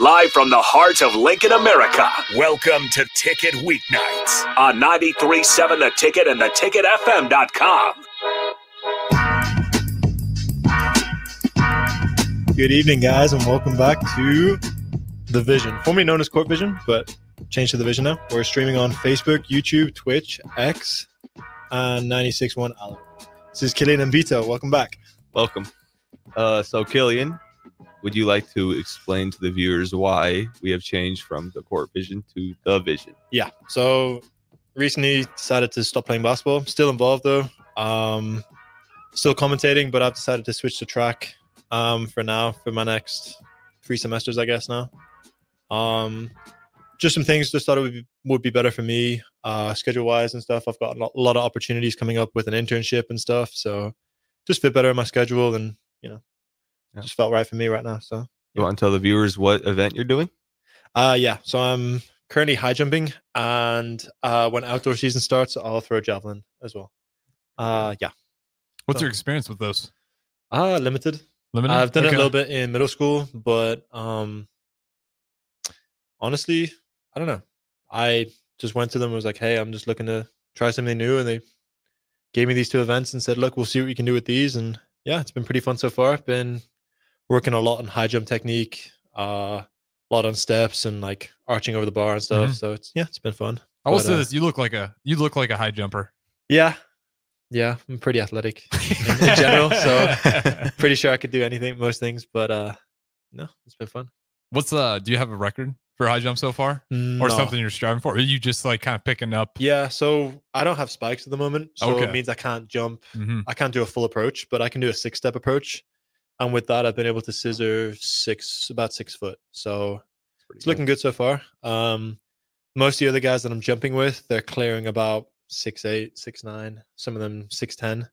live from the heart of Lincoln, America. Welcome to Ticket Weeknights on 93.7 The Ticket and theticketfm.com. Good evening, guys, and welcome back to The Vision, formerly known as Court Vision, but changed to The Vision now. We're streaming on Facebook, YouTube, Twitch, X, and 96.1 Allen. This is Killian and Vito. Welcome back. Welcome. Uh, so, Killian, would you like to explain to the viewers why we have changed from the Court Vision to the Vision? Yeah. So, recently decided to stop playing basketball. Still involved though. Um, still commentating, but I've decided to switch to track um, for now for my next three semesters, I guess now. Um, just some things just thought it would be, would be better for me, uh, schedule wise and stuff. I've got a lot, a lot of opportunities coming up with an internship and stuff, so just fit better in my schedule and you know, Yeah. just felt right for me right now. So You want to tell the viewers what event you're doing? uh yeah, so I'm currently high jumping and uh when outdoor season starts, I'll throw javelin as well. Uh yeah. What's So- your experience with those? Uh limited. Limited. I've done it a little bit in middle school, but um honestly, I don't know. I just went to them and was like, "Hey, I'm just looking to try something new," and they gave me these two events and said, "Look, we'll see what you can do with these." And yeah, it's been pretty fun so far. I've been working a lot on high jump technique, uh, a lot on steps and like arching over the bar and stuff. Mhm. So it's yeah, it's been fun. I will but, say uh, this: you look like a you look like a high jumper Yeah, yeah, I'm pretty athletic in, in general, so pretty sure I could do anything, most things. But uh, no, it's been fun. What's uh? Do you have a record for high jump so far, or something you're striving for? Or are you just like kind of picking up? Yeah, so I don't have spikes at the moment, so Okay. it means I can't jump. Mhm. I can't do a full approach, but I can do a six step approach. And with that, I've been able to scissor six, about six foot. So it's looking good so far. Um, most of the other guys that I'm jumping with, they're clearing about six eight, six nine. Some of them six ten.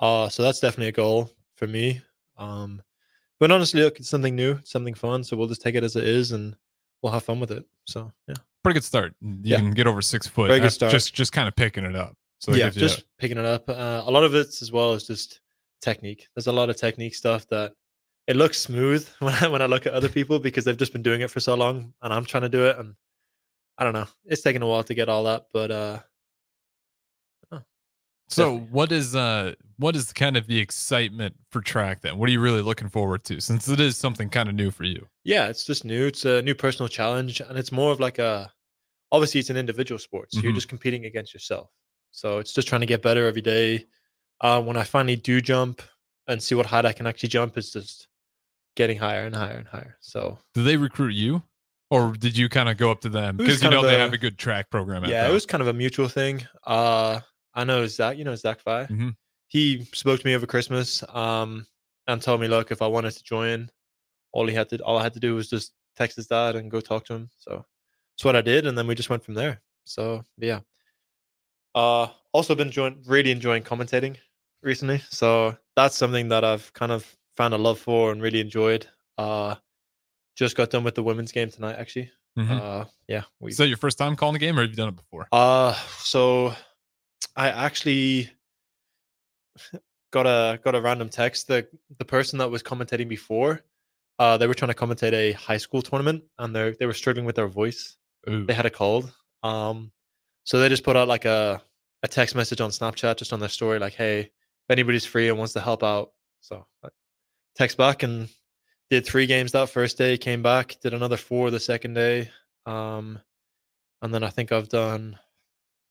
Uh, so that's definitely a goal for me. Um, but honestly, look, it's something new, it's something fun. So we'll just take it as it is, and we'll have fun with it. So yeah. Pretty good start. You Yeah. can get over six foot. Very good start. Just just kind of picking it up. So yeah, just picking it up. Uh, a lot of it as well is just technique. There's a lot of technique stuff that it looks smooth when I, when I look at other people because they've just been doing it for so long, and I'm trying to do it, and I don't know. It's taken a while to get all that, but uh, So Definitely. what is uh what is kind of the excitement for track then? What are you really looking forward to since it is something kind of new for you? yeah, it's just new. It's a new personal challenge, and it's more of like a. Obviously, it's an individual sport, so you're Mhm. just competing against yourself. So it's just trying to get better every day. Uh, when I finally do jump and see what height I can actually jump, it's just getting higher and higher and higher. So Did they recruit you? Or did you kind of go up to them? Because you know they a- have a good track program at yeah, it was kind of a mutual thing. Uh, I know Zach, you know Zach Fi. Mhm. He spoke to me over Christmas, um, and told me, look, if I wanted to join, all he had to, all I had to do was just text his dad and go talk to him. So that's what I did, and then we just went from there. So yeah. Uh, also been really enjoying commentating recently. So that's something that I've kind of found a love for and really enjoyed. Uh, just got done with the women's game tonight, actually. Mhm. Uh, yeah, we Is that your first time calling a game or have you done it before? uh so I actually got a got a random text. The the person that was commentating before, uh, they were trying to commentate a high school tournament and they they were struggling with their voice. Ooh. They had a cold. Um so they just put out like a a text message on Snapchat just on their story, like, hey, if anybody's free and wants to help out. So text back and did three games that first day, came back, did another four the second day. Um and then I think I've done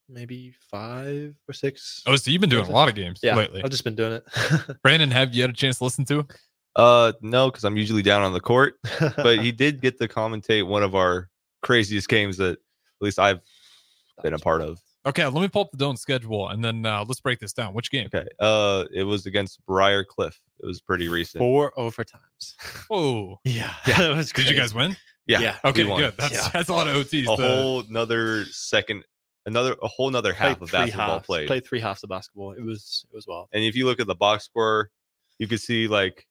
maybe five or six. Oh, so you've been doing a lot of games yeah, lately. I've just been doing it. Brandon, have you had a chance to listen to? Uh, no, because I'm usually down on the court, but he did get to commentate one of our craziest games that at least I've been a part of. Okay, let me pull up the Doane schedule and then uh, let's break this down. Which game? Okay. Uh, it was against Briar Cliff. It was pretty recent. four overtimes. Oh, Yeah, Yeah. it was did you guys win? Yeah. Yeah. Okay, good. That's Yeah. that's a lot of OTs. A to- whole another second, another a whole nother half Played of three basketball halves, played. Played three halves of basketball. It was it was wild. And if you look at the box score, you could see like,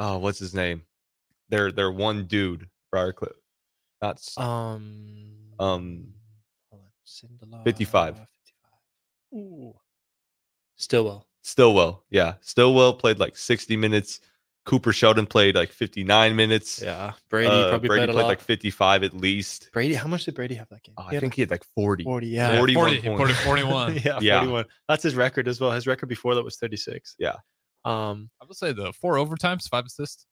oh, what's his name? They're they're one dude, Briar Cliff. That's Um, Um, hold on, Cinderella, 55. 55. Ooh, Stillwell. Stillwell. Yeah. Stillwell played like 60 minutes. Cooper Sheldon played like 59 minutes. Yeah, Brady Uh, probably Brady played played like 55 at least. Brady, how much did Brady have that game? Oh, I had think he had like 40. 40. Yeah, Yeah, 41 40, points. 40, 41. yeah, Yeah. 41. That's his record as well. His record before that was 36. Yeah. Um, I will say the four overtimes, five assists.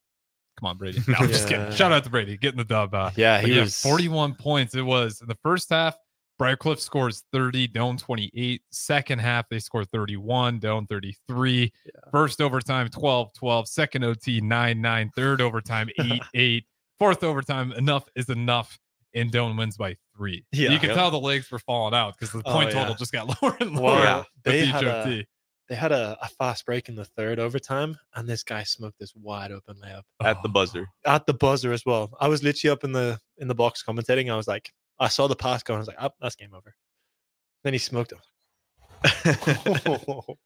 Come on, Brady. No, I'm just kidding. Shout out to Brady getting the dub. Uh, yeah, he yeah, was 41 points. It was in the first half. Briar Cliff scores 30, Doane 28. Second half, they score 31, Doane 33. Yeah. First overtime, 12 12. Second OT, 9 9. Third overtime, 8 8. Fourth overtime, enough is enough. And Doane wins by three. Yeah. you can Yep. tell the legs were falling out because the Oh, point yeah. total just got lower and Well, lower. Yeah. they had a, they had a, a fast break in the third overtime, and this guy smoked this wide open layup oh, At the buzzer. at the buzzer as well. I was literally up in the in the box commentating. I was like, I saw the pass go, and I was like, oh, that's game over. Then he smoked it.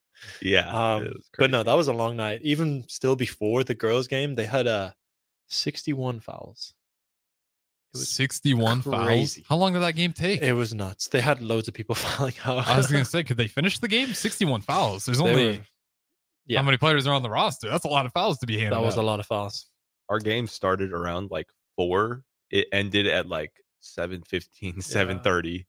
yeah. Um, but no, that was a long night. Even still before the girls' game, they had uh, 61 fouls. It was 61 fouls. How long did that game take? it was nuts. They had loads of people fouling out. I was gonna say, could they finish the game? 61 fouls. There's They only were- yeah. how many players are on the roster? That's a lot of fouls to be handed. that was a lot of fouls. Our game started around like four. It ended at like 7:15, 7:30.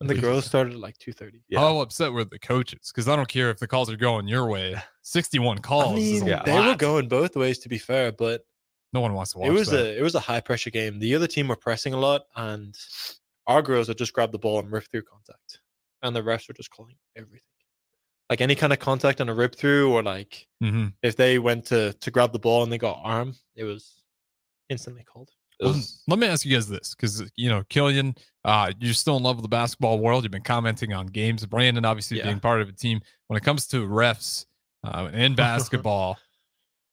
And the girls started at like 2:30. Yeah. How upset were the coaches? Because I don't care if the calls are going your way. 61 calls. I is mean, a yeah. they were going both ways to be fair, but No one wants to watch it was that. a it was a high pressure game. The other team were pressing a lot, and our girls would just grab the ball and rip through contact, and the refs were just calling everything, like any kind of contact on a rip through, or like Mhm. if they went to to grab the ball and they got arm, it was instantly called. Was- let me ask you guys this, because you know, Killian, uh, you're still in love with the basketball world. You've been commenting on games. Brandon, obviously, Yeah. being part of a team. When it comes to refs uh, in basketball,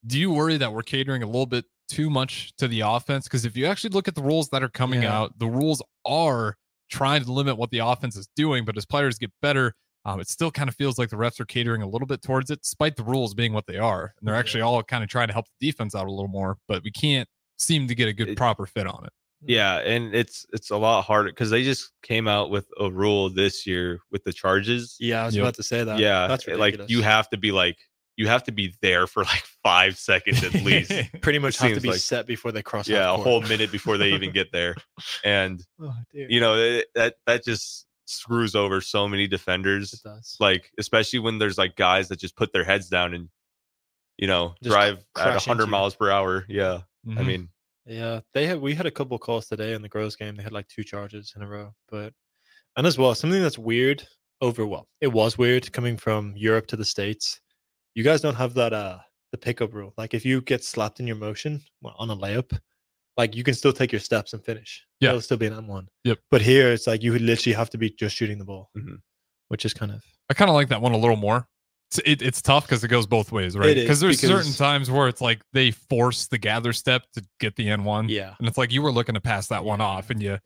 do you worry that we're catering a little bit too much to the offense? Because if you actually look at the rules that are coming Yeah. out, the rules are trying to limit what the offense is doing. But as players get better, um, it still kind of feels like the refs are catering a little bit towards it, despite the rules being what they are. And they're actually all kind of trying to help the defense out a little more. But we can't seem to get a good It- proper fit on it. yeah, and it's it's a lot harder because they just came out with a rule this year with the charges. Yeah, I was Yep. about to say that. yeah, that's it- like you have to be like you have to be there for like five seconds at least. pretty much have to be like- set before they cross. yeah, half a whole minute before they even get there, and Oh, you know it, that that just screws over so many defenders. it does. Like especially when there's like guys that just put their heads down and you know Just drive at crash 100 miles per hour. Yeah, I Mhm. mean Yeah, they had we had a couple calls today in the girls game. They had like two charges in a row, but and as well something that's weird over well, it was weird coming from Europe to the states. You guys don't have that uh the pickup rule. Like if you get slapped in your motion on a layup, like you can still take your steps and finish. Yeah. it'll still be an and one. Yep. But here it's like you would literally have to be just shooting the ball, Mhm. which is kind of I kind of like that one a little more. It's, it, it's tough because it goes both ways, right? Because there's certain times where it's like they force the gather step to get the and one. yeah. And it's like you were looking to pass that one off, and you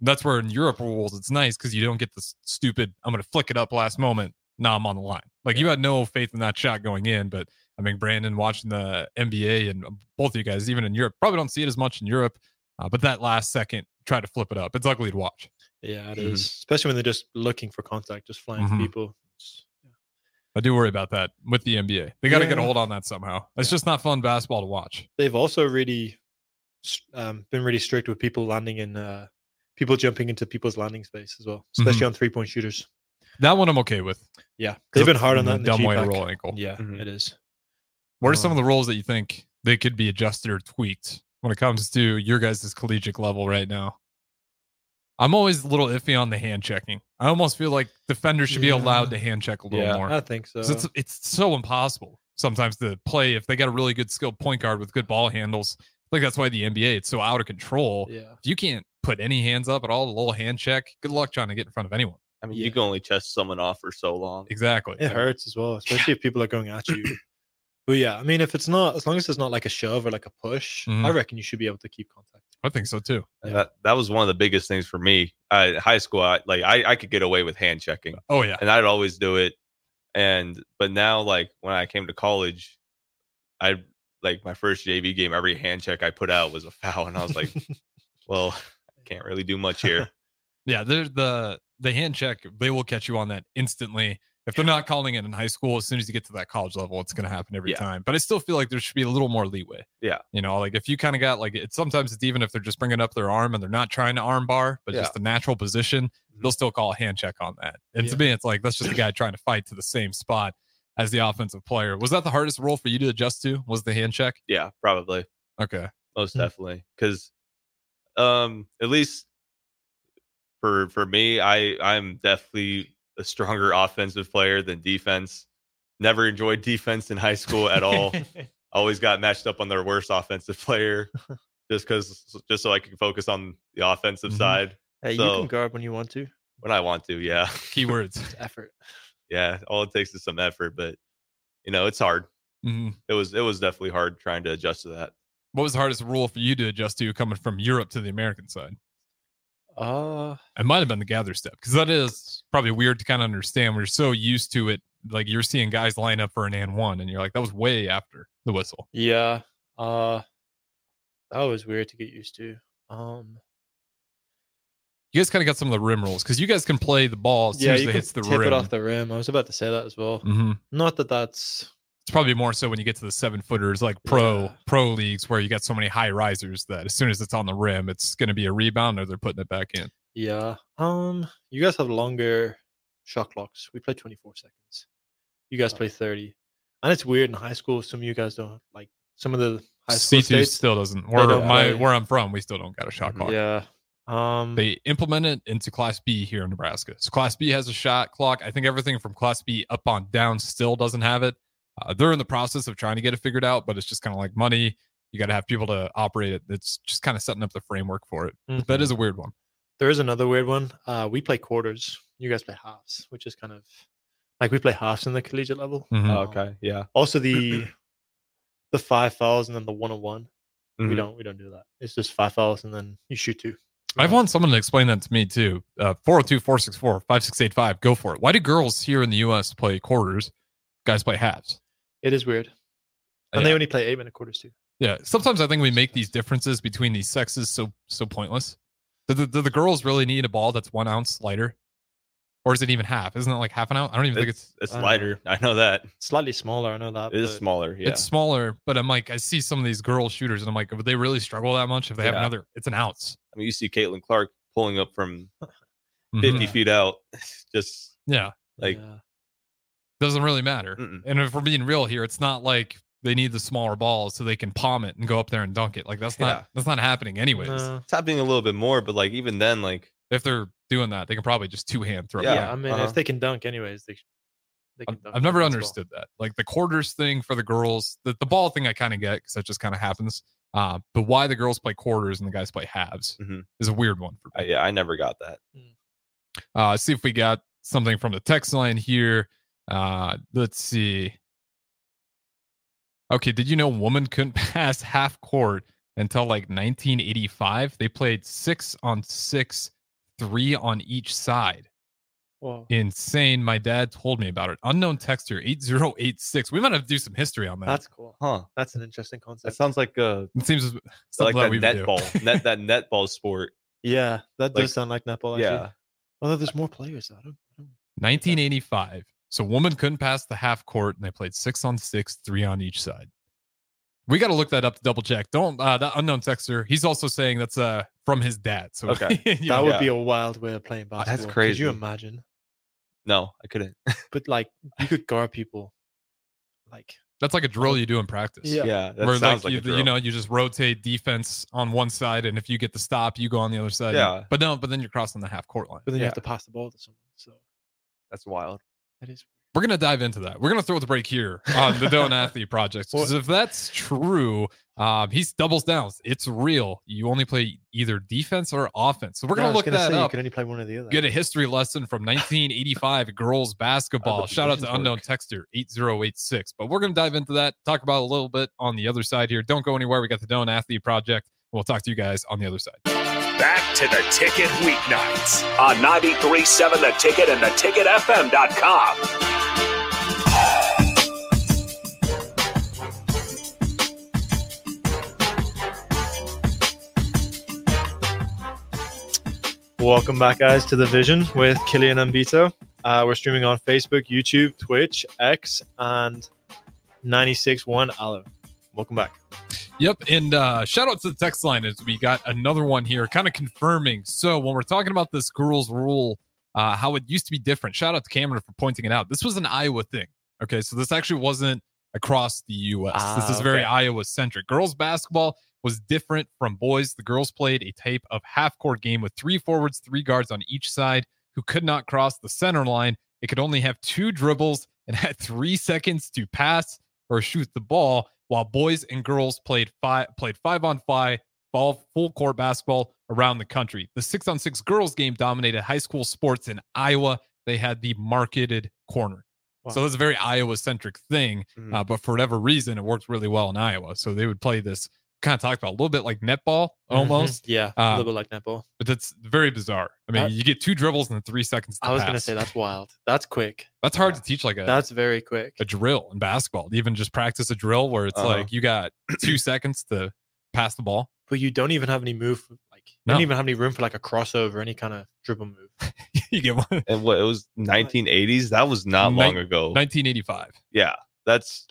that's where in Europe rules it's nice because you don't get this stupid I'm gonna flick it up last moment. Now I'm on the line. Like you had no faith in that shot going in, but I mean Brandon watching the NBA and both of you guys, even in Europe, probably don't see it as much in Europe. Uh, but that last second, try to flip it up. It's ugly to watch. Yeah, it Mhm. is. Especially when they're just looking for contact, just flying Mhm. people. It's-. I do worry about that with the NBA. They got to get a hold on that somehow. It's just not fun basketball to watch. they've also really um, been really strict with people landing in uh, people jumping into people's landing space as well, especially on three point shooters. That one I'm okay with. Yeah, they've been hard on that. Dumb way to roll ankle. Yeah, Mhm. it is. What are some of Um, the rules that you think they could be adjusted or tweaked when it comes to your guys' collegiate level right now? I'm always a little iffy on the hand checking. I almost feel like defenders should be allowed to hand check a little Yeah, more. I think so. It's it's so impossible sometimes to play if they got a really good skilled point guard with good ball handles. Like that's why the NBA it's so out of control. yeah, If you can't put any hands up at all, a little hand check, good luck trying to get in front of anyone. I mean Yeah. you can only chest someone off for so long. Exactly. it hurts as well, especially if people are going at you. But yeah, I mean, if it's not, as long as it's not like a shove or like a push, I Mhm. reckon you should be able to keep contact. I think so too. Yeah. That that was one of the biggest things for me. Uh, high school, I, like I, I could get away with hand checking, Oh yeah. and I'd always do it. And but now, like when I came to college, I like my first JV game. Every hand check I put out was a foul, and I was like, well, I can't really do much here. Yeah, they're the the hand check, they will catch you on that instantly. If they're not calling it in high school, as soon as you get to that college level, it's going to happen every Yeah. time. But I still feel like there should be a little more leeway. Yeah. You know, like if you kind of got like it's sometimes it's even if they're just bringing up their arm and they're not trying to arm bar, but just the natural position, Mhm. they'll still call a hand check on that. And Yeah. to me, it's like that's just a guy trying to fight to the same spot as the offensive player. Was that the hardest role for you to adjust to? Was the hand check? Yeah, probably. Okay. most Mm. definitely because um at least for for me i i'm definitely a stronger offensive player than defense never enjoyed defense in high school at all always got matched up on their worst offensive player just because just so i can focus on the offensive Mhm. side Hey, you can guard when you want to. when i want to yeah Keywords. Effort. yeah all it takes is some effort but you know it's hard Mhm. it was it was definitely hard trying to adjust to that What was the hardest rule for you to adjust to coming from Europe to the American side? Uh, It might have been the gather step because that is probably weird to kind of understand. We're so used to it. Like you're seeing guys line up for an and one, and you're like, that was way after the whistle. yeah. Uh, that was weird to get used to. Um, You guys kind of got some of the rim rules because you guys can play the ball as soon yeah, as it hits the tip rim. it off the rim. I was about to say that as well. hmm Not that that's It's probably more so when you get to the seven footers, like pro Yeah. pro leagues, where you got so many high risers that as soon as it's on the rim, it's going to be a rebound or they're putting it back in. yeah. Um, you guys have longer shot clocks. We play 24 seconds. You guys play 30, and it's weird in high school. Some of you guys don't like some of the high school C two states. still doesn't. Where my where I'm from, we still don't got a shot clock. Yeah. Um, They implement it into Class B here in Nebraska. So Class B has a shot clock. I think everything from Class B up on down still doesn't have it. Uh, they're in the process of trying to get it figured out, but it's just kind of like money. You got to have people to operate it. It's just kind of setting up the framework for it. But that is a weird one. There is another weird one. Uh, we play quarters. You guys play halves, which is kind of like we play halves in the collegiate level. Mhm. Um, okay yeah Also the the five fouls and then the one on one. We Mhm. don't we don't do that. It's just five fouls and then you shoot two. I want someone to explain that to me too. Uh, 402 464 5685. Go for it. Why do girls here in the US play quarters? Guys play halves. It is weird. And Yeah. they only play eight minute quarters too. Yeah, sometimes I think we make these differences between these sexes so so pointless. Do the, do the girls really need a ball that's one ounce lighter, or is it even half? Isn't it like half an ounce? I don't even think it's it's, it's I don't know. lighter i know that Slightly smaller, I know that. it is smaller yeah it's smaller. But I'm like, I see some of these girl shooters, and I'm like, would they really struggle that much if they have another? It's an ounce. I mean, you see Caitlin Clark pulling up from Mhm. 50 Yeah. feet out. Just Yeah, like- yeah. Doesn't really matter. Mm-mm. And if we're being real here, it's not like they need the smaller balls so they can palm it and go up there and dunk it. Like that's not Yeah. that's not happening anyways. No. it's happening a little bit more, but like even then, like If they're doing that, they can probably just two hand throw. it. Yeah, yeah, I mean, uh-huh. if they can dunk, anyways, they, they I've, can dunk. I've never as well. understood that. Like the quarters thing for the girls, the, the ball thing I kind of get because that just kind of happens. Uh, but why the girls play quarters and the guys play halves Mhm. is a weird one for I, me. yeah, I never got that. Uh, see if we got something from the text line here. Uh, let's see. Okay, did you know women couldn't pass half court until like 1985? They played six on six, three on each side. Whoa. Insane. My dad told me about it. Unknown texture 8086. We might have to do some history on that. That's cool. Huh? That's an interesting That concept. sounds like uh it seems like something that that we would netball, net that netball sport. yeah, that does sound like netball. Actually. Yeah, Although there's more players. though. I don't, I don't, 1985. So woman couldn't pass the half court and they played six on six, three on each side. We got to look that up to double check. Don't uh that unknown texter. He's also saying that's uh from his dad. So Okay. you that know, would yeah. be a wild way of playing That's basketball. Could crazy. you imagine? no, I couldn't. But like, you could guard people. Like, that's like a drill you do in practice. Yeah. Yeah, that Where sounds like, like, you, a you know you just rotate defense on one side and if you get the stop you go on the other side. Yeah. But no, but then you're crossing the half court line. but then you have to pass the ball to someone. So that's wild. That is. We're gonna dive into that. We're gonna throw the break here on the Doane Athlete Project because if that's true, um, he doubles down. It's real. You only play either defense or offense. So we're gonna was look that say, You up. can only play one or the other. Get a history lesson from 1985 girls basketball. Shout out to positions unknown work. texter 8086. But we're gonna dive into that. Talk about a little bit on the other side here. Don't go anywhere. We got the Doane Athlete Project. We'll talk to you guys on the other side. Back to the Ticket Weeknights on 93.7 The Ticket and the theticketfm.com. Welcome back, guys, to the Vision with Killian and Vito. Uh, we're streaming on Facebook, YouTube, Twitch, X, and 96.1 Aloe. Welcome back. Yep. And uh, shout out to the text line as we got another one here, kind of confirming. So when we're talking about this girls' rule, uh, how it used to be different, shout out to Cameron for pointing it out. This was an Iowa thing. Okay. So this actually wasn't across the U.S. Ah, this is very. Iowa centric. Girls basketball was different from boys. The girls played a type of half court game with three forwards, three guards on each side who could not cross the center line. It could only have two dribbles and had three seconds to pass or shoot the ball, while boys and girls played five played five on five ball full court basketball around the country. The six on six girls game dominated high school sports in Iowa. They had the marketed corner. Wow. So it's a very Iowa centric thing, Mhm. uh, but for whatever reason, it worked really well in Iowa. So they would play this kind of talked about a little bit like netball almost, Mhm. Yeah, Uh, a little bit like netball. but that's very bizarre. I mean, That- you get two dribbles in three seconds. To I was gonna say that's wild. That's quick. that's hard to teach like a That's very quick. a drill in basketball. Even just practice a drill where it's Uh-huh. like you got two seconds to pass the ball. But you don't even have any move. Like you No. don't even have any room for like a crossover, any kind of dribble move. you get one. And what it was 1980s. That was not long ago. 1985, yeah, that's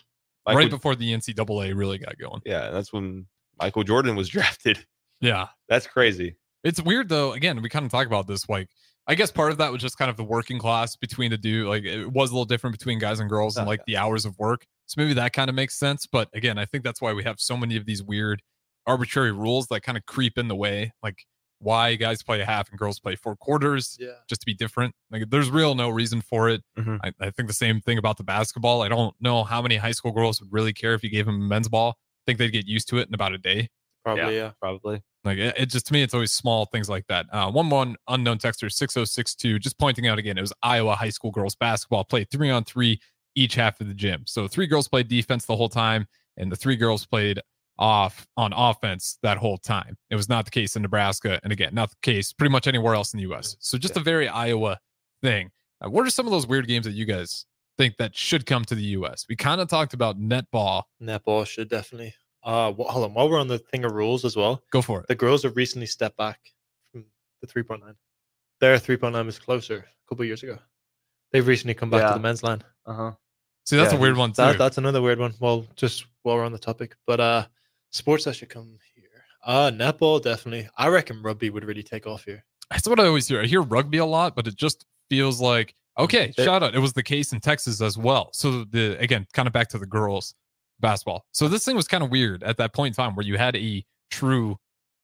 right Michael- before the NCAA really got going. Yeah, that's when Michael Jordan was drafted. Yeah, That's crazy. it's weird though. Again, we kind of talk about this. Like, I guess part of that was just kind of the working class between the dude. Like, it was a little different between guys and girls and Oh, like the hours of work. So maybe that kind of makes sense. But again, I think that's why we have so many of these weird, arbitrary rules that kind of creep in the way. Like, why guys play a half and girls play four quarters. Yeah. just to be different. Like there's real no reason for it. Mhm. I, I think the same thing about the basketball. I don't know how many high school girls would really care if you gave them a men's ball. I think they'd get used to it in about a day. Probably yeah. Probably. Like it, it just to me, it's always small things like that. Uh, one one unknown texter six zero six two. Just pointing out again, it was Iowa high school girls basketball played three on three each half of the gym. So three girls played defense the whole time, and the three girls played off on offense that whole time. It was not the case in Nebraska, and again, not the case pretty much anywhere else in the U.S. So just a very Iowa thing. Uh, what are some of those weird games that you guys think that should come to the U.S.? We kind of talked about netball. Netball should definitely. Uh, wh- hold on. While we're on the thing of rules as well, Go for it. the girls have recently stepped back from the three point line. Their three point line was closer a couple years ago. They've recently come back Yeah. to the men's line. Uh huh. See, that's Yeah, a weird one too. That, that's another weird one. Well, just while we're on the topic, but uh, sports that should come here. Uh, netball definitely. I reckon rugby would really take off here. That's what I always hear. I hear rugby a lot, but it just feels like okay. They- shout out. It was the case in Texas as well. So the again, kind of back to the girls basketball. So this thing was kind of weird at that point in time where you had a true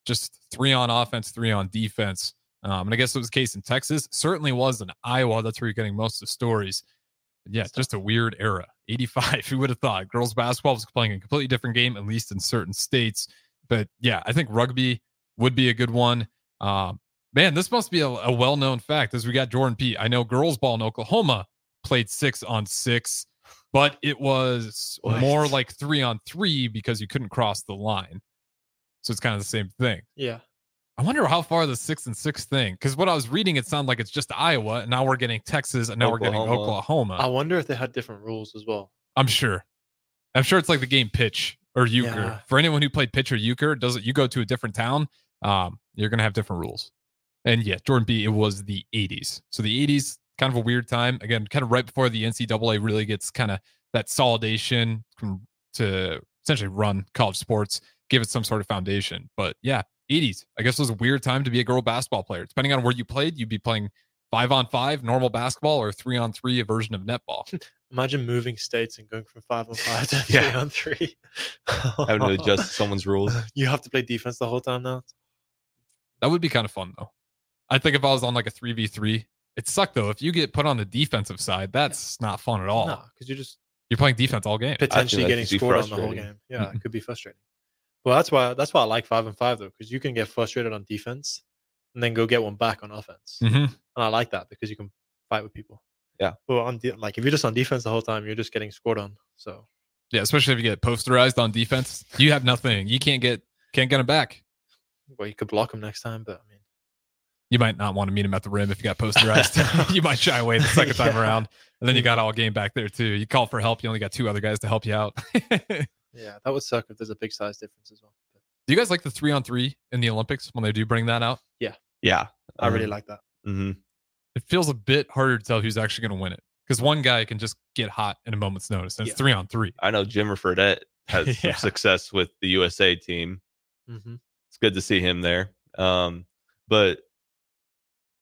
just three on offense, three on defense. Um, and I guess it was the case in Texas. Certainly was in Iowa. That's where you're getting most of the stories. But yeah, just a weird era. 85. Who would have thought? Girls basketball was playing a completely different game, at least in certain states. But yeah, I think rugby would be a good one. Um, man, this must be a, a well known fact as we got Jordan P. I know girls ball in Oklahoma played six on six, but it was What? more like three on three because you couldn't cross the line. So it's kind of the same thing. Yeah. I wonder how far the six and six thing, because what I was reading, it sounded like it's just Iowa, and now we're getting Texas, and now we're getting Oklahoma. Oklahoma. I wonder if they had different rules as well. I'm sure. I'm sure it's like the game pitch or euchre. Yeah. For anyone who played pitch or euchre, does it you go to a different town, um, you're gonna have different rules. And yeah, Jordan B, it was the 80s. So the 80s, kind of a weird time. Again, kind of right before the NCAA really gets kind of that solidation to essentially run college sports, give it some sort of foundation. But yeah, 80s, I guess it was a weird time to be a girl basketball player. Depending on where you played, you'd be playing five on five normal basketball or three on three, a version of netball. Imagine moving states and going from five on five to Yeah. three on three. Having to adjust someone's rules. You have to play defense the whole time now. That would be kind of fun though. I think if I was on like a 3v3, it sucked though. If you get put on the defensive side, that's not fun at all. No, because you're just You're playing defense all game. potentially getting scored on the whole game. Yeah, it could be frustrating. Well, that's why that's why I like five and five though, because you can get frustrated on defense and then go get one back on offense, hmm and I like that because you can fight with people. Yeah. Well, on de- like if you're just on defense the whole time, you're just getting scored on. So Yeah, especially if you get posterized on defense, you have nothing. You can't get can't get him back. well, you could block them next time, but I mean, You might not want to meet him at the rim if you got posterized. you might shy away the second time Yeah. around, and then you got all game back there too. You call for help, you only got two other guys to help you out. Yeah, that would suck if there's a big size difference as well. Do you guys like the three on three in the Olympics when they do bring that out? Yeah. Yeah. I really Um, like that. mhm. it feels a bit harder to tell who's actually going to win it because one guy can just get hot in a moment's notice, and it's three on three. I know Jimmer Fredette has some Yeah. success with the USA team. Mhm. It's good to see him there. Um, but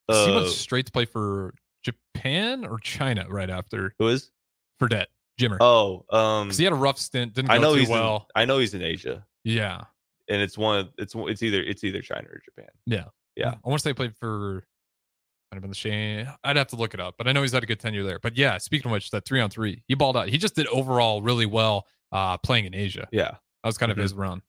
he uh, went straight to play for Japan or China right after who is? Fredette. Jimmer. Oh, um, Because he had a rough stint, didn't go I know he's well. In, I know he's in Asia, yeah. and it's one. Of, it's it's either it's either China or Japan. Yeah. Yeah. I want to say he played for might have been the Shane. I'd have to look it up, but I know he's had a good tenure there. But yeah, speaking of which, that three on three, he balled out. He just did overall really well uh playing in Asia. Yeah, That was kind of Mhm. his run.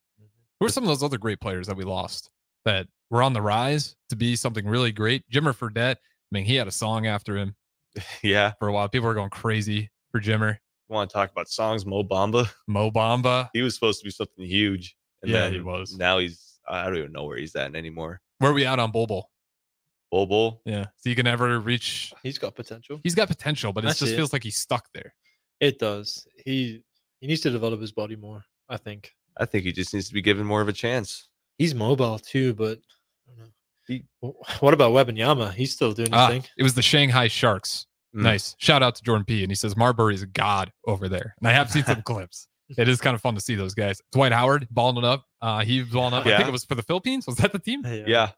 Who are some of those other great players that we lost that were on the rise to be something really great? Jimmer Fredette. I mean, he had a song after him yeah. for a while. People were going crazy for Jimmer. Want to talk about songs? Mo Bamba. Mo Bamba. He was supposed to be something huge, and Yeah, then he was. Now he's. I don't even know where he's at anymore. Where are we at on Bol Bol? Bobo. Yeah. So you can never reach He's got potential. he's got potential, but it just it. feels like he's stuck there. It does. He he needs to develop his body more. I think I think he just needs to be given more of a chance. he's mobile too, but I don't know. He- Wh- what about Wembanyama? He's still doing his Ah, thing. it was the Shanghai Sharks. Mm. Nice. Shout out to Jordan P. And he says Marbury's a god over there. And I have seen some clips. It is kind of fun to see those guys. Dwight Howard balling it up. Uh, he was balling up. I think it was for the Philippines. Was that the team? Yeah.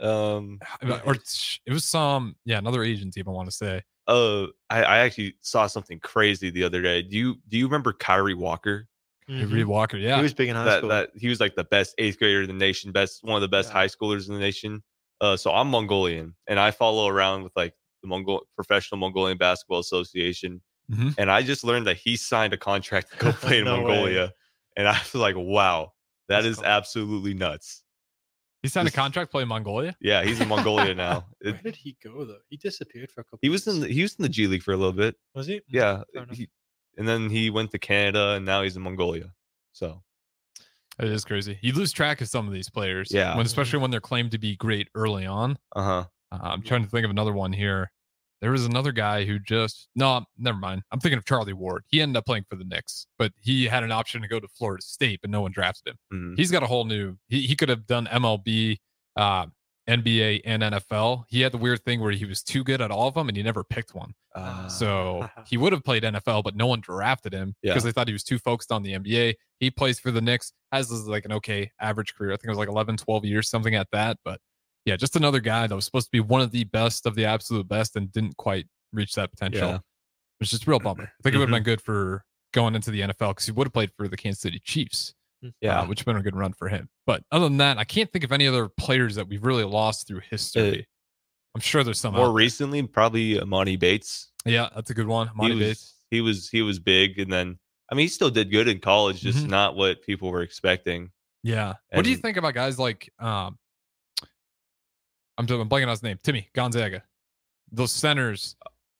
Um. Or it was some, yeah, another Asian team. I want to say. Uh. I, I actually saw something crazy the other day. Do you Do you remember Kyree Walker? Mhm. Reed Walker. Yeah. He was big in high that school. that he was like the best eighth grader in the nation, best one of the best Yeah. high schoolers in the nation. Uh, so I'm Mongolian, and I follow around with like the Mongol Professional Mongolian Basketball Association, Mhm. and I just learned that he signed a contract to go play in No way. Mongolia, and I was like, wow, that That's is cool. absolutely nuts. he signed a this- contract playing Mongolia. Yeah, he's in Mongolia now. Where did he go though? He disappeared for a couple. he was in the, he was in the G League for a little bit. Was he? Yeah, he, and then he went to Canada, and now he's in Mongolia. So It is crazy. You lose track of some of these players. Yeah. When, especially when they're claimed to be great early on. uh huh. Uh, I'm trying to think of another one here. There was another guy who just no, never mind. I'm thinking of Charlie Ward. He ended up playing for the Knicks, but he had an option to go to Florida State, but no one drafted him. hmm He's got a whole new. He, he could have done MLB, uh, NBA, and NFL. He had the weird thing where he was too good at all of them, and he never picked one. Uh, So he would have played NFL, but no one drafted him Yeah. because they thought he was too focused on the NBA. He plays for the Knicks, has like an okay average career. I think it was like 11, 12 years, something at that. But yeah, just another guy that was supposed to be one of the best of the absolute best and didn't quite reach that potential, Yeah. which is a real bummer. I think it would have Mhm. been good for going into the NFL because he would have played for the Kansas City Chiefs. Yeah. uh, which have been a good run for him. But other than that, I can't think of any other players that we've really lost through history. I'm sure there's some. Uh, More recently, probably Emoni Bates. Yeah, that's a good one. Monty he Bates. was, he was he was big, and then I mean he still did good in college, just Mhm. not what people were expecting. Yeah. what do you think about guys like um I'm I'm blanking on his name, Timme Gonzaga. Those centers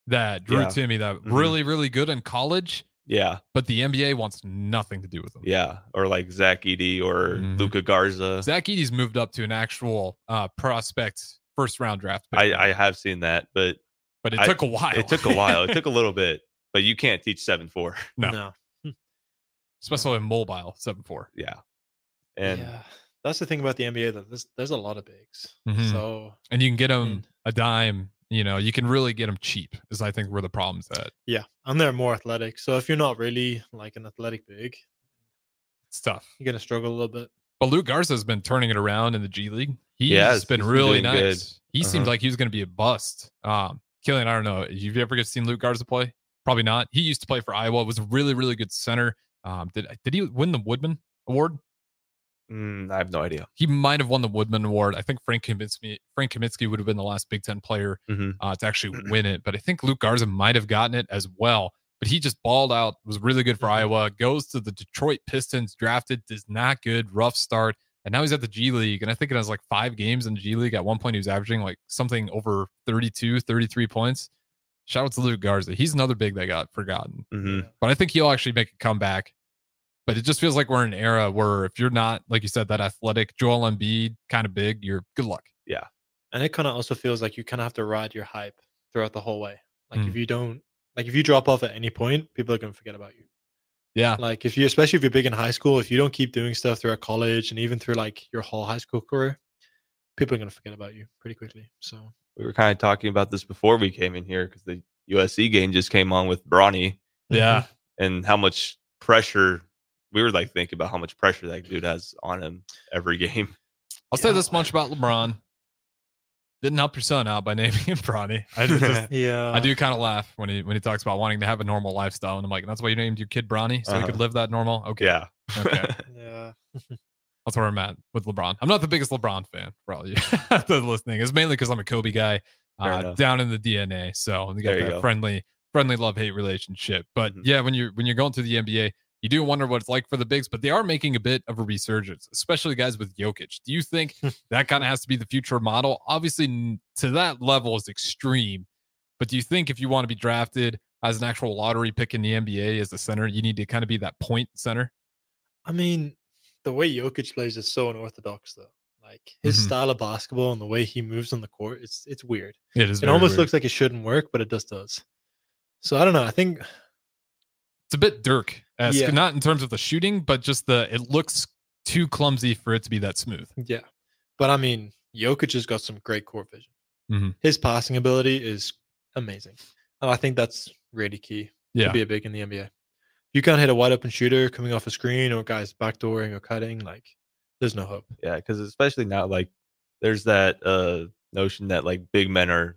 that Drew Yeah. Timme that Mhm. really, really good in college, Yeah, but the NBA wants nothing to do with them. yeah, or like Zach Edey or Mhm. Luka Garza. Zach Edey's moved up to an actual uh prospect first round draft pick. I I have seen that, but but it I- took a while. it took a while. It took a little bit, but you can't teach seven four. no. no. especially in mobile seven four. Yeah, and yeah, that's the thing about the NBA. That there's there's a lot of bigs. Mhm. So And you can get them And- a dime. You know, you can really get them cheap. Is I think where the problem's at. yeah, and they're more athletic. So if you're not really like an athletic big, It's tough. you're gonna struggle a little bit. But Luke Garza's been turning it around in the G League. He's Yes, been he's been really doing good. nice. He seemed Uh-huh. like he was going to be a bust. Um, Killian, I don't know. You've ever seen Luke Garza play? Probably not. He used to play for Iowa. Was a really, really good center. Um, did did he win the Wooden Award? Mm, I have no idea. He might have won the Wooden Award. I think Frank Kaminsky Frank Kaminsky would have been the last Big Ten player Mhm. uh, to actually win it. But I think Luke Garza might have gotten it as well. But he just balled out, was really good for Mhm. Iowa, goes to the Detroit Pistons, drafted, is not good, rough start. And now he's at the G League. And I think it has like five games in the G League. At one point, he was averaging like something over 32, 33 points. Shout out to Luke Garza. He's another big that got forgotten. hmm But I think he'll actually make a comeback. But it just feels like we're in an era where if you're not, like you said, that athletic, Joel Embiid, kind of big, you're good luck. Yeah. And it kind of also feels like you kind of have to ride your hype throughout the whole way. Like Mm. if you don't, like if you drop off at any point, people are gonna forget about you. Yeah. Like if you, especially if you're big in high school, if you don't keep doing stuff throughout college and even through like your whole high school career, people are going to forget about you pretty quickly. So We were kind of talking about this before we came in here because the USC game just came on with Bronny Yeah. and how much pressure we were like thinking about how much pressure that dude has on him every game. I'll say this much about LeBron. Didn't help your son out by naming him Bronny. I just, just- yeah, I do kind of laugh when he when he talks about wanting to have a normal lifestyle, and I'm like, that's why you named your kid Bronny, so he could Uh-huh. live that normal. Okay, Yeah. okay, Yeah, that's where I'm at with LeBron. I'm not the biggest LeBron fan for all you that are listening. It's mainly because I'm a Kobe guy, uh, down in the DNA. So we got There you that go. friendly friendly love hate relationship. But Mhm. yeah, when you're when you're going through the NBA, you do wonder what it's like for the bigs, but they are making a bit of a resurgence, especially guys with Jokic. Do you think that kind of has to be the future model? Obviously, to that level is extreme, but do you think if you want to be drafted as an actual lottery pick in the NBA as a center, you need to kind of be that point center? I mean, the way Jokic plays is so unorthodox, though. Like his Mhm. style of basketball and the way he moves on the court, it's it's weird. It is. It almost looks like it shouldn't work, but it just does. So I don't know. I think it's a bit Dirk esque, Yeah. not in terms of the shooting, but just the it looks too clumsy for it to be that smooth. yeah, but I mean, Jokic has got some great court vision. Mhm. His passing ability is amazing, and I think that's really key Yeah. to be a big in the NBA. You can't hit a wide open shooter coming off a screen or guys backdooring or cutting. Like, there's no hope. Yeah, because especially now, like there's that uh notion that like big men are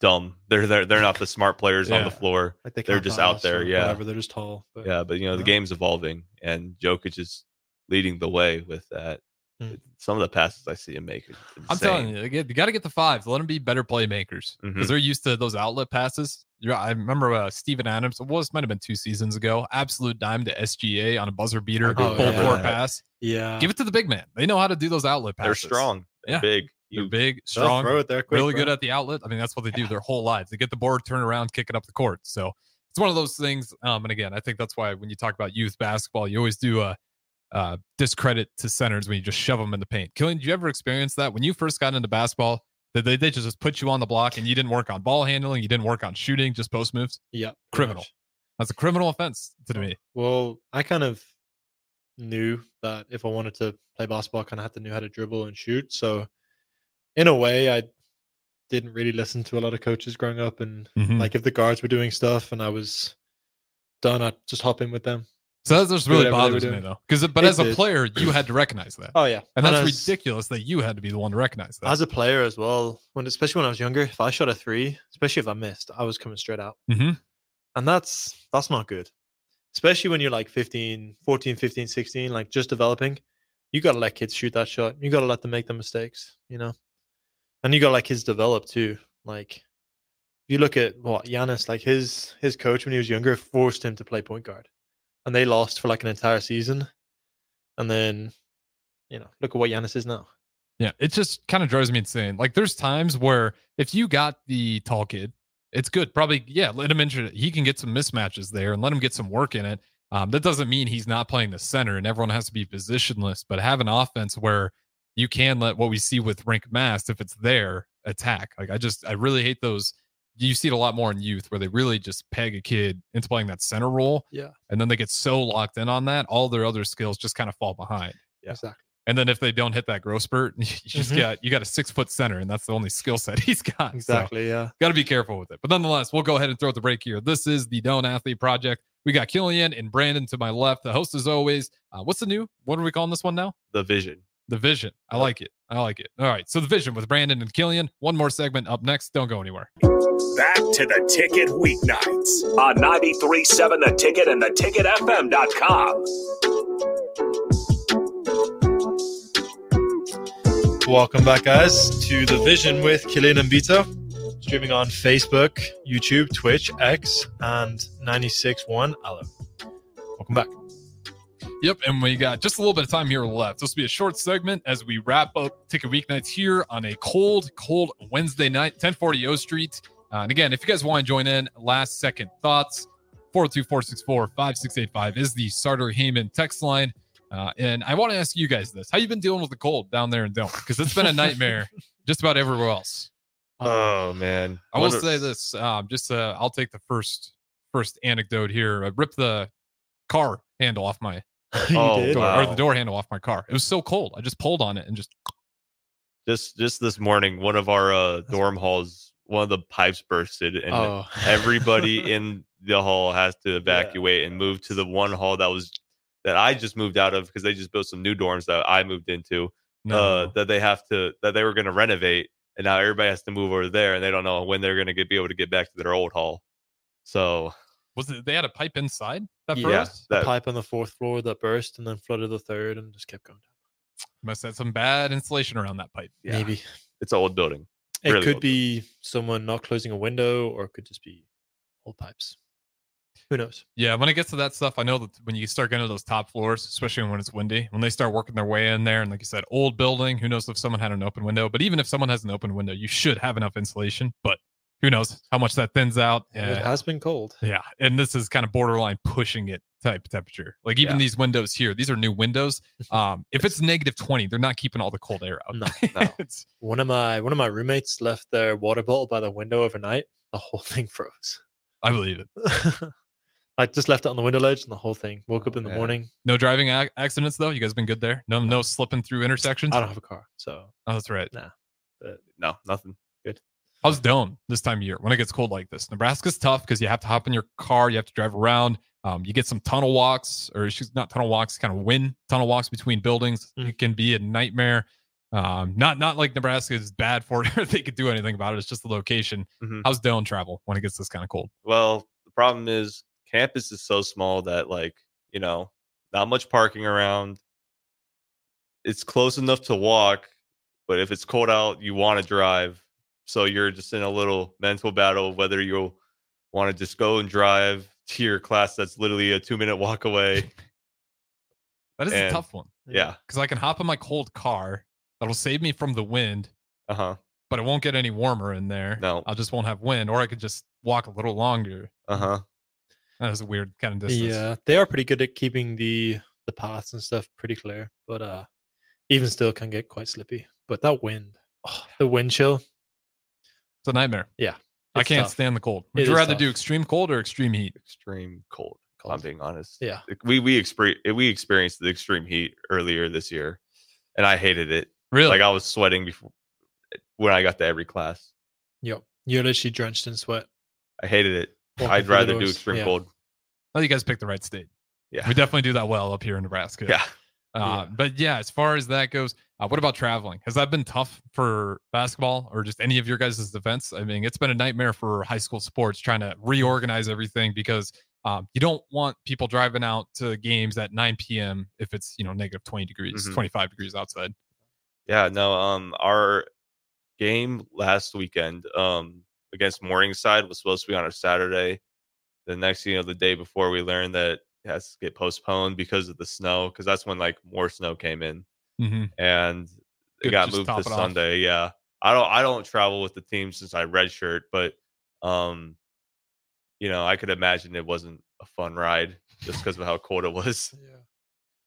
dumb. They're they're they're not the smart players on the floor. Like they They're just out there, yeah. whatever. They're just tall. But Yeah, but you know the game's evolving, and Jokic is leading the way with that. Hmm. Some of the passes I see him make, I'm telling you, you got to get the fives. Let them be better playmakers because Mhm. they're used to those outlet passes. Yeah, I remember uh, Steven Adams. It was might have been two seasons ago. Absolute dime to SGA on a buzzer beater, Oh, full yeah. court pass. yeah, Give it to the big man. They know how to do those outlet passes. They're strong. They're Yeah. big. They're big, strong, throw it there quick, really good at the outlet. I mean, that's what they do their whole lives. They get the board, turn around, kick it up the court. So it's one of those things. Um, and again, I think that's why when you talk about youth basketball, you always do a uh, discredit to centers when you just shove them in the paint. Killian, did you ever experience that when you first got into basketball? Did they, they just put you on the block and you didn't work on ball handling, you didn't work on shooting, just post moves? Yeah, Criminal. much. That's a criminal offense to me. Well, I kind of knew that if I wanted to play basketball, I kind of had to know how to dribble and shoot. So, in a way, I didn't really listen to a lot of coaches growing up. And Mhm. like, if the guards were doing stuff and I was done, I'd just hop in with them. So that just really bothers me though, because but It as a did. player, you had to recognize that, Oh yeah, and that's as- ridiculous that you had to be the one to recognize that. As a player as well, when especially when I was younger, if I shot a three, especially if I missed, I was coming straight out. Mhm. And that's that's not good. Especially when you're like 15, 14, 15, 16, like just developing. You got to let kids shoot that shot. You got to let them make the mistakes, you know. And you got like his develop too. Like you look at what Giannis, like his his coach when he was younger forced him to play point guard. And they lost for like an entire season. And then, you know, look at what Giannis is now. Yeah, it just kind of drives me insane. Like there's times where if you got the tall kid, it's good. Probably, yeah, let him enter. He can get some mismatches there and let him get some work in it. Um, that doesn't mean he's not playing the center and everyone has to be positionless, but have an offense where you can let what we see with Rienk Mast, if it's there, attack. Like I just I really hate those. You see it a lot more in youth where they really just peg a kid into playing that center role. Yeah. And then they get so locked in on that, all their other skills just kind of fall behind. Yeah. Exactly. And then if they don't hit that growth spurt, you just Mhm. got you got a six foot center, and that's the only skill set he's got. So, Exactly. yeah. got to be careful with it. But nonetheless, we'll go ahead and throw at the break here. This is the Doane Athlete Project. We got Killian and Brandon to my left. The host as always. Uh, what's the new? What are we calling this one now? the vision. The Vision. I like it. I like it. All right. So the Vision with Brandon and Killian. One more segment up next. Don't go anywhere. Back to the ticket weeknights on 93.7 The Ticket and theticketfm.com. Welcome back, guys, to The Vision with Killian and Vito. Streaming on Facebook, YouTube, Twitch, X, and 96.1 Allo. Welcome back. Yep, and we got just a little bit of time here left. This will be a short segment as we wrap up Ticket Weeknights here on a cold, cold Wednesday night, 1040 O Street. Uh, and again, if you guys want to join in, last second thoughts, 402-464-5685 is the Sartor Hamann text line. Uh, and I want to ask you guys this. How you been dealing with the cold down there in Doane? Because it's been a nightmare just about everywhere else. Oh man, I will wonder- say this. Um, just uh, I'll take the first first anecdote here. I ripped the car handle off my you Oh, did? door, wow. or the door handle off my car. It was so cold. I just pulled on it and just Just just this morning, one of our uh, dorm halls, one of the pipes bursted, and oh, everybody in the hall has to evacuate and move to the one hall that was that I just moved out of because they just built some new dorms that I moved into. No. Uh, that they have to that they were going to renovate, and now everybody has to move over there, and they don't know when they're going to get be able to get back to their old hall. So was it they had a pipe inside that Yeah. burst? the that- pipe on the fourth floor that burst and then flooded the third and just kept going down. Must have some bad insulation around that pipe. yeah, Maybe it's an old building. it really could old be someone not closing a window, or it could just be old pipes. Who knows? Yeah, when it gets to that stuff, I know that when you start getting to those top floors, especially when it's windy, when they start working their way in there, and like you said, old building, who knows if someone had an open window? But even if someone has an open window, you should have enough insulation. But who knows how much that thins out? It Yeah, has been cold. yeah, and this is kind of borderline pushing it type temperature. Like even Yeah. these windows here, these are new windows. Um, if it's negative twenty, they're not keeping all the cold air out. No, no. One of my one of my roommates left their water bottle by the window overnight. The whole thing froze. I believe it. I just left it on the window ledge, and the whole thing woke up in the man. morning. No driving ac- accidents though. You guys been good there. No, no slipping through intersections. I don't have a car, so Oh, that's right. Nah, No, nothing. How's Doane this time of year when it gets cold like this? Nebraska's tough because you have to hop in your car, you have to drive around. Um, you get some tunnel walks, or not tunnel walks, kind of wind tunnel walks between buildings. Mm. It can be a nightmare. Um, not not like Nebraska is bad for it. or they could do anything about it. It's just the location. Mhm. How's Doane travel when it gets this kind of cold? Well, the problem is campus is so small that like, you know, not much parking around. It's close enough to walk, but if it's cold out, you want to drive. So you're just in a little mental battle of whether you'll want to just go and drive to your class that's literally a two minute walk away. That is a tough one Yeah. because I can hop in my cold car. That'll save me from the wind, Uh huh. but it won't get any warmer in there. No. I just won't have wind, or I could just walk a little longer. Uh huh. That is a weird kind of distance. Yeah, they are pretty good at keeping the the paths and stuff pretty clear, but uh, even still can get quite slippy. But that wind, oh, the wind chill, It's a nightmare. Yeah, I can't tough. stand the cold. Would It you is rather do extreme cold or extreme heat? Extreme cold. if I'm being honest. Yeah, We we experienced we experienced the extreme heat earlier this year, and I hated it. Really? Like I was sweating before when I got to every class. yep. You're literally drenched in sweat. I hated it. walking I'd through the rather do extreme Yeah. cold. oh, you guys picked the right state. Yeah. We definitely do that well up here in Nebraska. Yeah. Uh, Yeah. But yeah, as far as that goes, uh, what about traveling? Has that been tough for basketball or just any of your guys' defense? I mean, it's been a nightmare for high school sports trying to reorganize everything because um, you don't want people driving out to games at 9 p.m. if it's you know negative 20 degrees, Mhm. 25 degrees outside. Yeah, no, um our game last weekend um against Morningside was supposed to be on a Saturday. The next you know the day before we learned that it has to get postponed because of the snow because that's when like more snow came in hmm and it got moved to it off. Sunday. Yeah. I don't I don't travel with the team since I redshirt, but um you know, I could imagine it wasn't a fun ride just because of how cold it was. Yeah.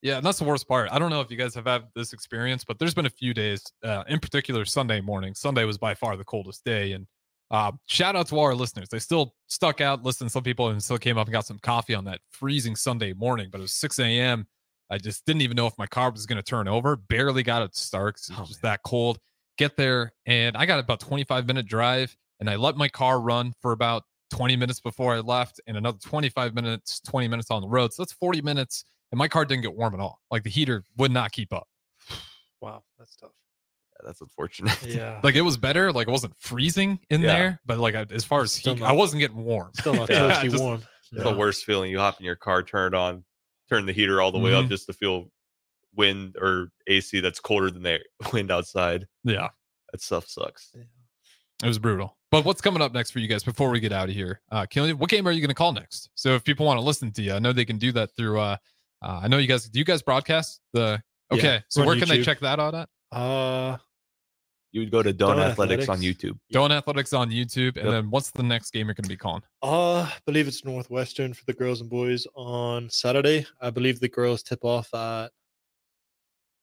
Yeah, and that's the worst part. I don't know if you guys have had this experience, but there's been a few days, uh, in particular Sunday morning. Sunday was by far the coldest day, and uh, shout out to all our listeners. They still stuck out, listened to some people, and still came up and got some coffee on that freezing Sunday morning. But it was 6 a.m. I just didn't even know if my car was going to turn over. Barely got it to start 'cause it oh, was Oh, just that cold. Get there, and I got about 25 minute drive, and I let my car run for about 20 minutes before I left, and another 25 minutes, 20 minutes on the road. So that's 40 minutes and my car didn't get warm at all. Like the heater would not keep up. Wow, that's tough. That's unfortunate. Yeah. Like it was better. Like it wasn't freezing in Yeah. there, but like I- as far as Still heat, not- I wasn't getting warm. Still not Yeah, toasty just- warm. It's the worst feeling. You hop in your car, turn it on, turn the heater all the way up Mhm. just to feel wind or AC that's colder than the wind outside. Yeah, That stuff sucks. it was brutal. But what's coming up next for you guys before we get out of here? Uh, Killian, what game are you going to call next? So if people want to listen to you, I know they can do that through. Uh, uh, I know you guys. Do you guys broadcast the? Yeah, Okay, so we're where can they check that out at? Uh, You would go to Doane, Doane Athletics, on Athletics. YouTube. Doane Athletics on YouTube, and Yep. then what's the next game you're going to be calling? uh, I believe it's Northwestern for the girls and boys on Saturday. I believe the girls tip off at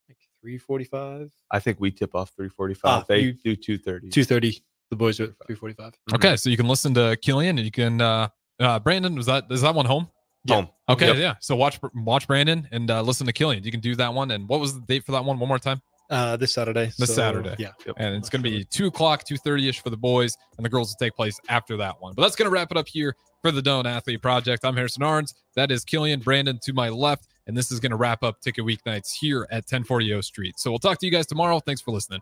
like three forty-five, I think we tip off 345. Ah, they you- do 230. two thirty. The boys are at three forty-five. Mhm. Okay, so you can listen to Killian, and you can. uh uh Brandon, was that is that one home? Home. Okay, Yep. yeah. So watch watch Brandon and uh, listen to Killian. You can do that one. And what was the date for that one? One more time. Uh, this Saturday. This so, Saturday. Yeah. and it's going to be two o'clock, two thirty ish for the boys, and the girls will take place after that one. But that's going to wrap it up here for the Doane Athlete Project. I'm Harrison Arns. That is Killian Brandon to my left, and this is going to wrap up Ticket Weeknights here at 1040 O Street. So we'll talk to you guys tomorrow. Thanks for listening.